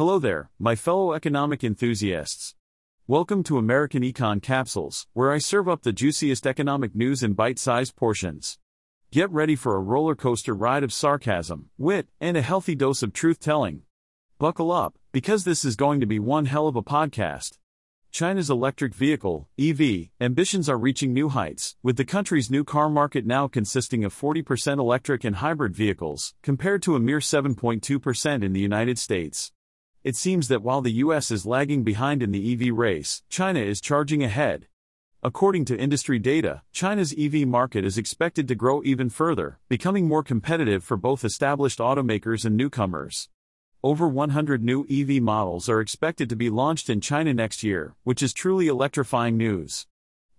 Hello there, my fellow economic enthusiasts. Welcome to American Econ Capsules, where I serve up the juiciest economic news in bite sized portions. Get ready for a roller coaster ride of sarcasm, wit, and a healthy dose of truth telling. Buckle up, because this is going to be one hell of a podcast. China's electric vehicle, EV, ambitions are reaching new heights, with the country's new car market now consisting of 40% electric and hybrid vehicles, compared to a mere 7.2% in the United States. It seems that while the US is lagging behind in the EV race, China is charging ahead. According to industry data, China's EV market is expected to grow even further, becoming more competitive for both established automakers and newcomers. Over 100 new EV models are expected to be launched in China next year, which is truly electrifying news.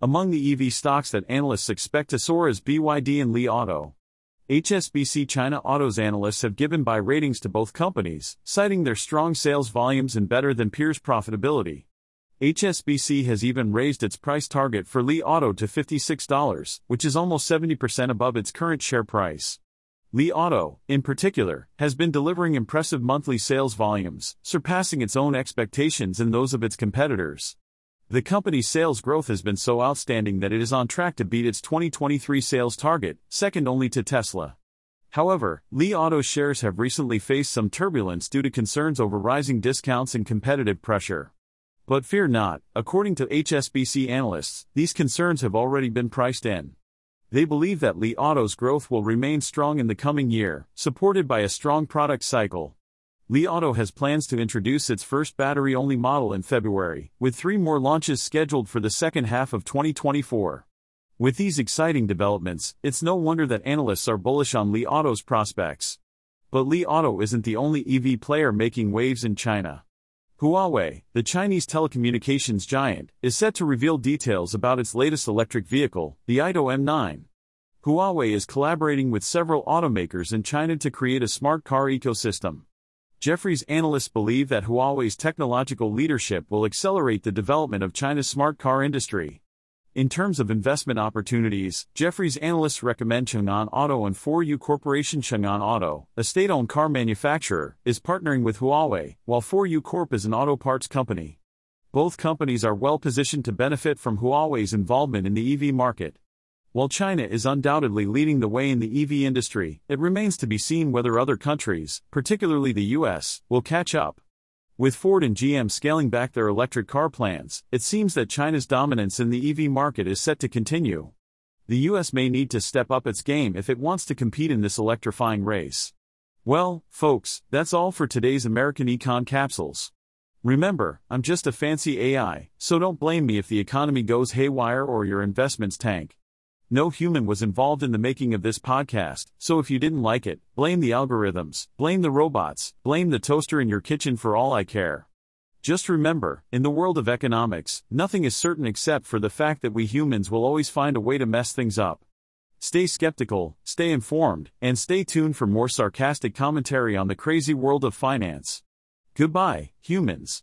Among the EV stocks that analysts expect to soar is BYD and Li Auto. HSBC China Autos analysts have given buy ratings to both companies, citing their strong sales volumes and better than peers profitability. HSBC has even raised its price target for Li Auto to $56, which is almost 70% above its current share price. Li Auto, in particular, has been delivering impressive monthly sales volumes, surpassing its own expectations and those of its competitors. The company's sales growth has been so outstanding that it is on track to beat its 2023 sales target, second only to Tesla. However, Li Auto shares have recently faced some turbulence due to concerns over rising discounts and competitive pressure. But fear not, according to HSBC analysts, these concerns have already been priced in. They believe that Li Auto's growth will remain strong in the coming year, supported by a strong product cycle. Li Auto has plans to introduce its first battery only model in February, with three more launches scheduled for the second half of 2024. With these exciting developments, it's no wonder that analysts are bullish on Li Auto's prospects. But Li Auto isn't the only EV player making waves in China. Huawei, the Chinese telecommunications giant, is set to reveal details about its latest electric vehicle, the Aito M9. Huawei is collaborating with several automakers in China to create a smart car ecosystem. Jefferies analysts believe that Huawei's technological leadership will accelerate the development of China's smart car industry. In terms of investment opportunities, Jefferies analysts recommend Chang'an Auto and 4U Corporation Chang'an Auto, a state-owned car manufacturer, is partnering with Huawei, while 4U Corp is an auto parts company. Both companies are well positioned to benefit from Huawei's involvement in the EV market. While China is undoubtedly leading the way in the EV industry, it remains to be seen whether other countries, particularly the US, will catch up. With Ford and GM scaling back their electric car plans, it seems that China's dominance in the EV market is set to continue. The US may need to step up its game if it wants to compete in this electrifying race. Well, folks, that's all for today's American Econ capsules. Remember, I'm just a fancy AI, so don't blame me if the economy goes haywire or your investments tank. No human was involved in the making of this podcast, so if you didn't like it, blame the algorithms, blame the robots, blame the toaster in your kitchen for all I care. Just remember, in the world of economics, nothing is certain except for the fact that we humans will always find a way to mess things up. Stay skeptical, stay informed, and stay tuned for more sarcastic commentary on the crazy world of finance. Goodbye, humans.